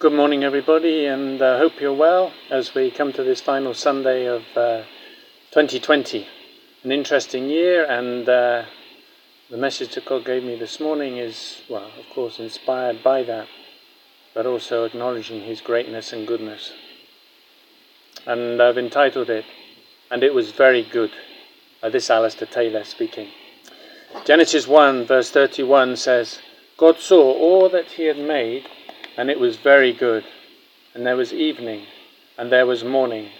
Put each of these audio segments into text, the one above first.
Good morning, everybody, and I uh, hope you're well as we come to this final Sunday of uh, 2020. An interesting year, and uh, the message that God gave me this morning is, well, of course, inspired by that, but also acknowledging His greatness and goodness. And I've entitled it, And It Was Very Good. This Alistair Taylor speaking. Genesis 1, verse 31 says, God saw all that He had made and it was very good. And there was evening, and there was morning,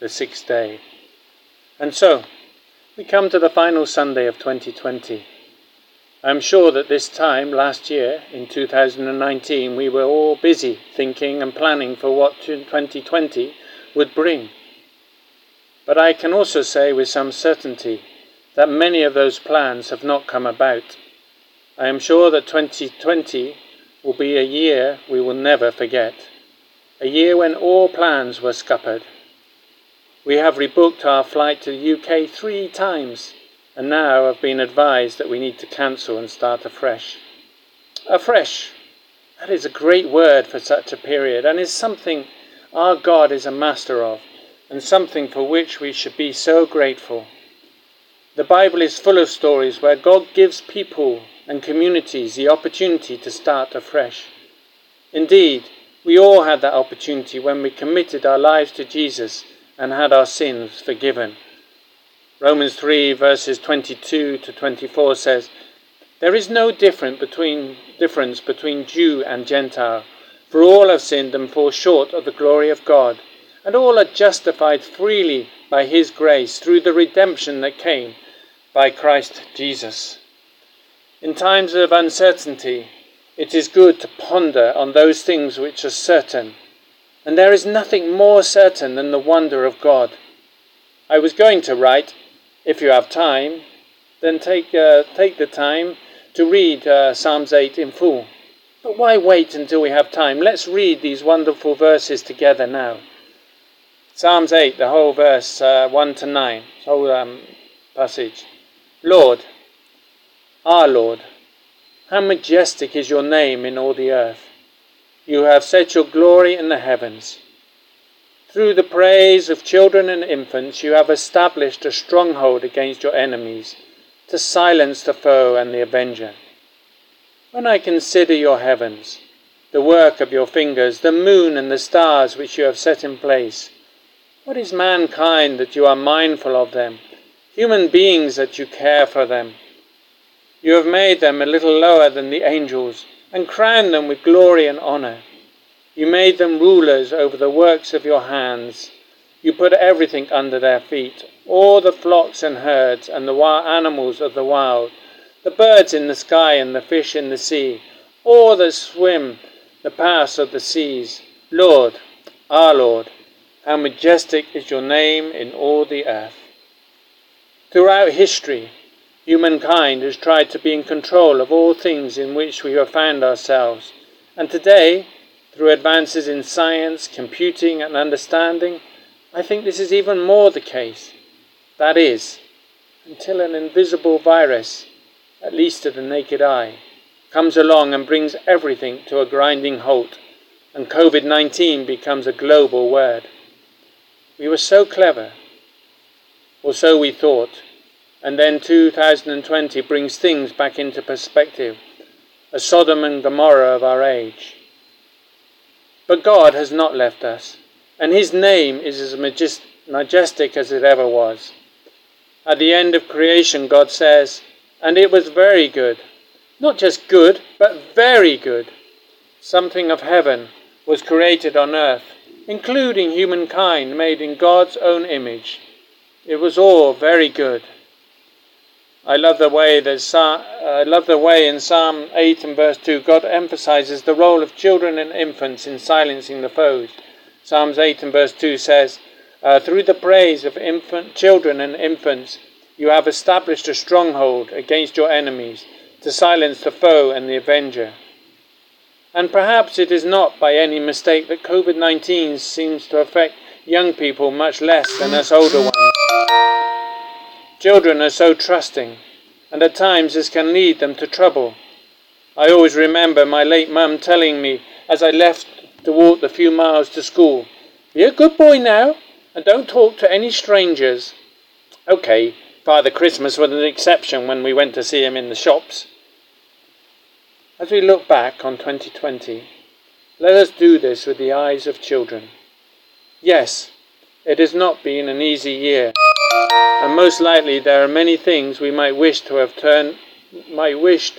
the sixth day. And so, we come to the final Sunday of 2020. I'm sure that this time last year, in 2019, we were all busy thinking and planning for what 2020 would bring. But I can also say with some certainty that many of those plans have not come about. I am sure that 2020 will be a year we will never forget, a year when all plans were scuppered. We have rebooked our flight to the UK three times and now have been advised that we need to cancel and start afresh. Afresh! That is a great word for such a period and is something our God is a master of and something for which we should be so grateful. The Bible is full of stories where God gives people and communities the opportunity to start afresh. Indeed, we all had that opportunity when we committed our lives to Jesus and had our sins forgiven. Romans 3 verses 22 to 24 says, There is no difference between, difference between Jew and Gentile, for all have sinned and fall short of the glory of God, and all are justified freely by his grace through the redemption that came by Christ Jesus. In times of uncertainty, it is good to ponder on those things which are certain, and there is nothing more certain than the wonder of God. I was going to write, if you have time, then take, uh, take the time to read uh, Psalms 8 in full. But why wait until we have time? Let's read these wonderful verses together now. Psalms 8, the whole verse uh, 1 to 9, whole um, passage. Lord, our Lord, how majestic is your name in all the earth. You have set your glory in the heavens. Through the praise of children and infants, you have established a stronghold against your enemies, to silence the foe and the avenger. When I consider your heavens, the work of your fingers, the moon and the stars which you have set in place, what is mankind that you are mindful of them, human beings that you care for them? You have made them a little lower than the angels, and crowned them with glory and honour. You made them rulers over the works of your hands. You put everything under their feet, all the flocks and herds, and the wild animals of the wild, the birds in the sky and the fish in the sea, all that swim the paths of the seas. Lord, our Lord, how majestic is your name in all the earth. Throughout history, Humankind has tried to be in control of all things in which we have found ourselves. And today, through advances in science, computing, and understanding, I think this is even more the case. That is, until an invisible virus, at least to the naked eye, comes along and brings everything to a grinding halt, and COVID 19 becomes a global word. We were so clever, or so we thought and then 2020 brings things back into perspective, a Sodom and Gomorrah of our age. But God has not left us, and His name is as majestic as it ever was. At the end of creation, God says, And it was very good. Not just good, but very good. Something of heaven was created on earth, including humankind made in God's own image. It was all very good. I love the way that I love the way in Psalm 8 and verse 2 God emphasizes the role of children and infants in silencing the foes. Psalms 8 and verse 2 says, uh, Through the praise of infant children and infants, you have established a stronghold against your enemies to silence the foe and the avenger. And perhaps it is not by any mistake that COVID 19 seems to affect young people much less than us older ones. Children are so trusting, and at times this can lead them to trouble. I always remember my late mum telling me as I left to walk the few miles to school. Be a good boy now, and don't talk to any strangers. Okay, Father Christmas was an exception when we went to see him in the shops. As we look back on 2020, let us do this with the eyes of children. Yes, it has not been an easy year, and most likely there are many things we might wish to have turned, might wished,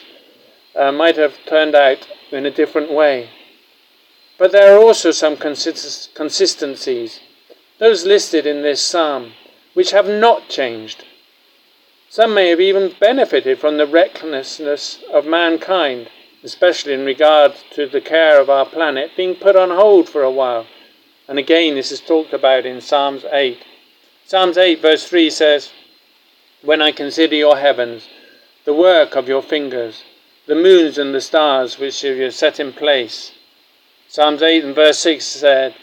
uh, might have turned out in a different way. But there are also some consist- consistencies, those listed in this psalm, which have not changed. Some may have even benefited from the recklessness of mankind, especially in regard to the care of our planet being put on hold for a while. And again, this is talked about in Psalms 8. Psalms 8, verse 3 says, When I consider your heavens, the work of your fingers, the moons and the stars which you have set in place. Psalms 8 and verse 6 said,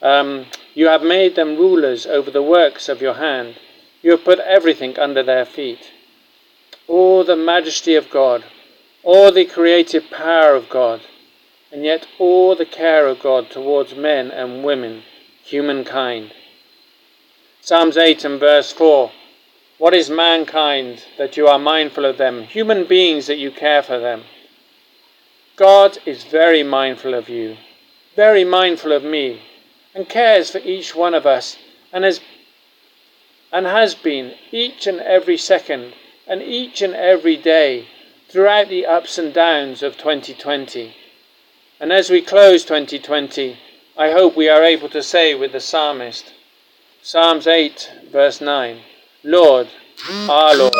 um, You have made them rulers over the works of your hand. You have put everything under their feet. All the majesty of God, all the creative power of God, and yet all the care of God towards men and women, humankind. Psalms 8 and verse 4 What is mankind that you are mindful of them, human beings that you care for them? God is very mindful of you, very mindful of me, and cares for each one of us, and has, and has been each and every second, and each and every day throughout the ups and downs of 2020. And as we close 2020, I hope we are able to say with the psalmist, Psalms 8, verse 9, Lord, our Lord,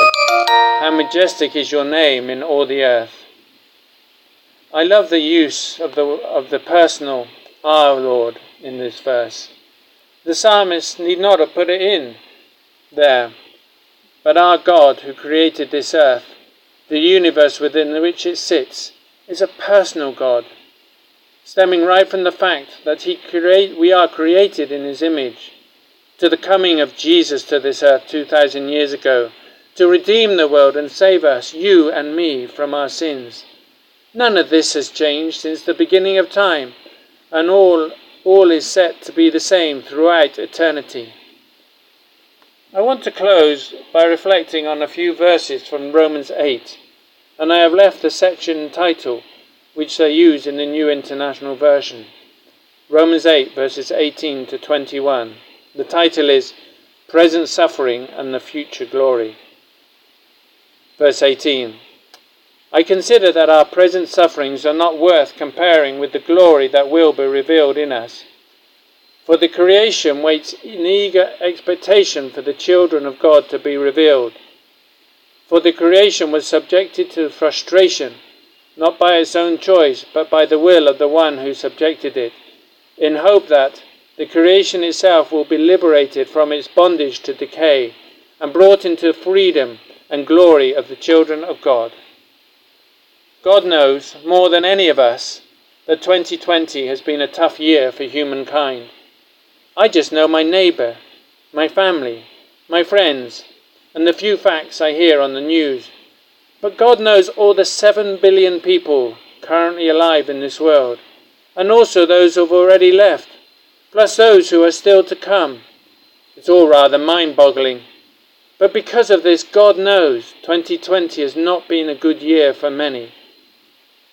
how majestic is your name in all the earth. I love the use of the, of the personal our Lord in this verse. The psalmist need not have put it in there, but our God who created this earth, the universe within which it sits, is a personal God, stemming right from the fact that he create, we are created in his image, to the coming of Jesus to this earth 2,000 years ago, to redeem the world and save us, you and me, from our sins. None of this has changed since the beginning of time, and all, all is set to be the same throughout eternity. I want to close by reflecting on a few verses from Romans 8, and I have left the section title which they use in the New International Version. Romans 8, verses 18 to 21. The title is Present Suffering and the Future Glory. Verse 18 I consider that our present sufferings are not worth comparing with the glory that will be revealed in us. For the creation waits in eager expectation for the children of God to be revealed. For the creation was subjected to frustration, not by its own choice, but by the will of the one who subjected it, in hope that the creation itself will be liberated from its bondage to decay and brought into freedom and glory of the children of God. God knows more than any of us that 2020 has been a tough year for humankind. I just know my neighbour, my family, my friends, and the few facts I hear on the news. But God knows all the 7 billion people currently alive in this world, and also those who have already left plus those who are still to come. It's all rather mind boggling. But because of this, God knows 2020 has not been a good year for many.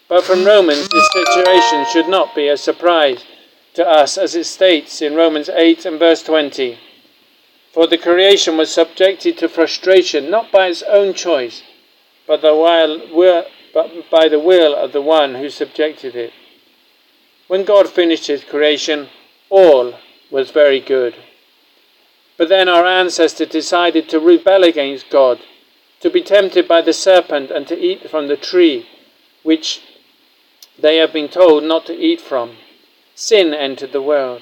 But from Romans, this situation should not be a surprise to us, as it states in Romans 8 and verse 20. For the creation was subjected to frustration not by its own choice, but, the but by the will of the one who subjected it. When God finished his creation, all was very good. But then our ancestors decided to rebel against God, to be tempted by the serpent and to eat from the tree which they have been told not to eat from. Sin entered the world.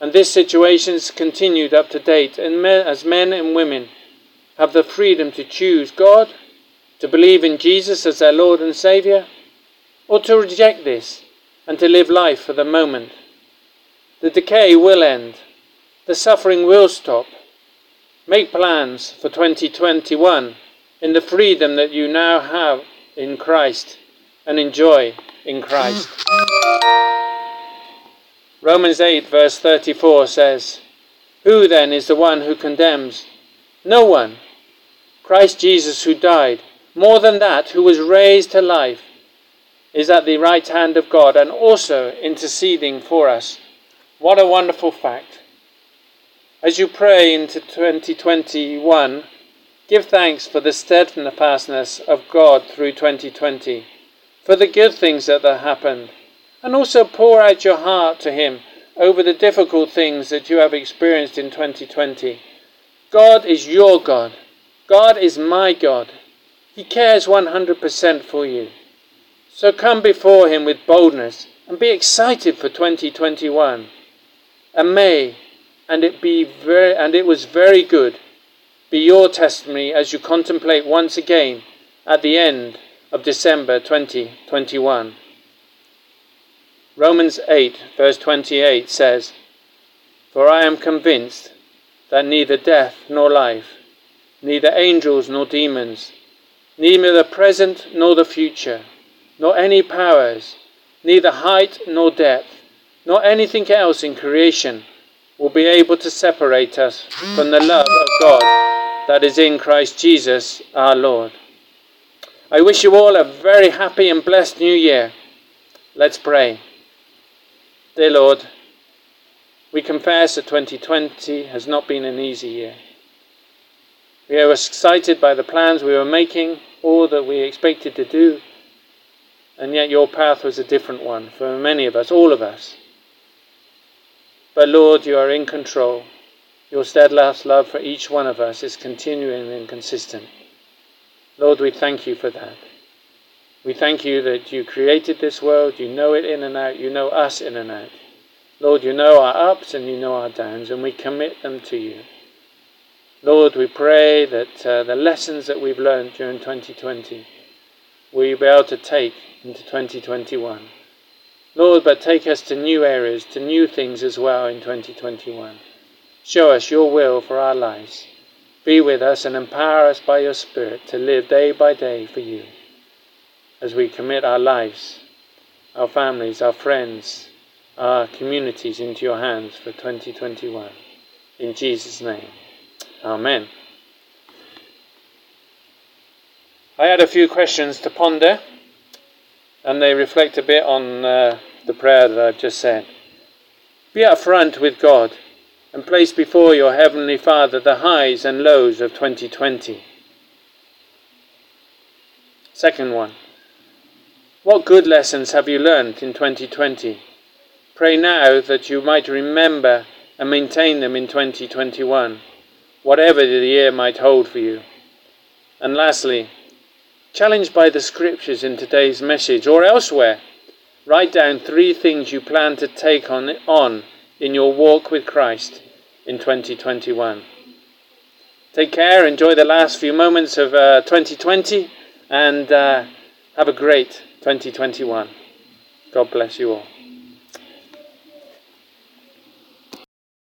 And this situation has continued up to date, and as men and women have the freedom to choose God, to believe in Jesus as their Lord and Saviour, or to reject this and to live life for the moment the decay will end. The suffering will stop. Make plans for 2021 in the freedom that you now have in Christ and enjoy in Christ. Romans 8, verse 34 says, Who then is the one who condemns? No one. Christ Jesus, who died, more than that, who was raised to life, is at the right hand of God and also interceding for us. What a wonderful fact. As you pray into 2021, give thanks for the steadfastness of God through 2020, for the good things that have happened, and also pour out your heart to Him over the difficult things that you have experienced in 2020. God is your God. God is my God. He cares 100% for you. So come before Him with boldness and be excited for 2021. And may and it be very and it was very good be your testimony as you contemplate once again at the end of December 2021. Romans 8 verse 28 says, For I am convinced that neither death nor life, neither angels nor demons, neither the present nor the future, nor any powers, neither height nor depth, nor anything else in creation will be able to separate us from the love of God that is in Christ Jesus our Lord. I wish you all a very happy and blessed new year. Let's pray. Dear Lord, we confess that 2020 has not been an easy year. We are excited by the plans we were making, all that we expected to do, and yet your path was a different one for many of us, all of us. But Lord, you are in control. Your steadfast love for each one of us is continuing and consistent. Lord, we thank you for that. We thank you that you created this world, you know it in and out, you know us in and out. Lord, you know our ups and you know our downs, and we commit them to you. Lord, we pray that uh, the lessons that we've learned during 2020 we be able to take into 2021. Lord, but take us to new areas, to new things as well in 2021. Show us your will for our lives. Be with us and empower us by your Spirit to live day by day for you as we commit our lives, our families, our friends, our communities into your hands for 2021. In Jesus' name, Amen. I had a few questions to ponder and they reflect a bit on uh, the prayer that I've just said. Be upfront with God and place before your Heavenly Father the highs and lows of 2020. Second one. What good lessons have you learned in 2020? Pray now that you might remember and maintain them in 2021, whatever the year might hold for you. And lastly, Challenged by the scriptures in today's message or elsewhere, write down three things you plan to take on, on in your walk with Christ in 2021. Take care, enjoy the last few moments of uh, 2020, and uh, have a great 2021. God bless you all.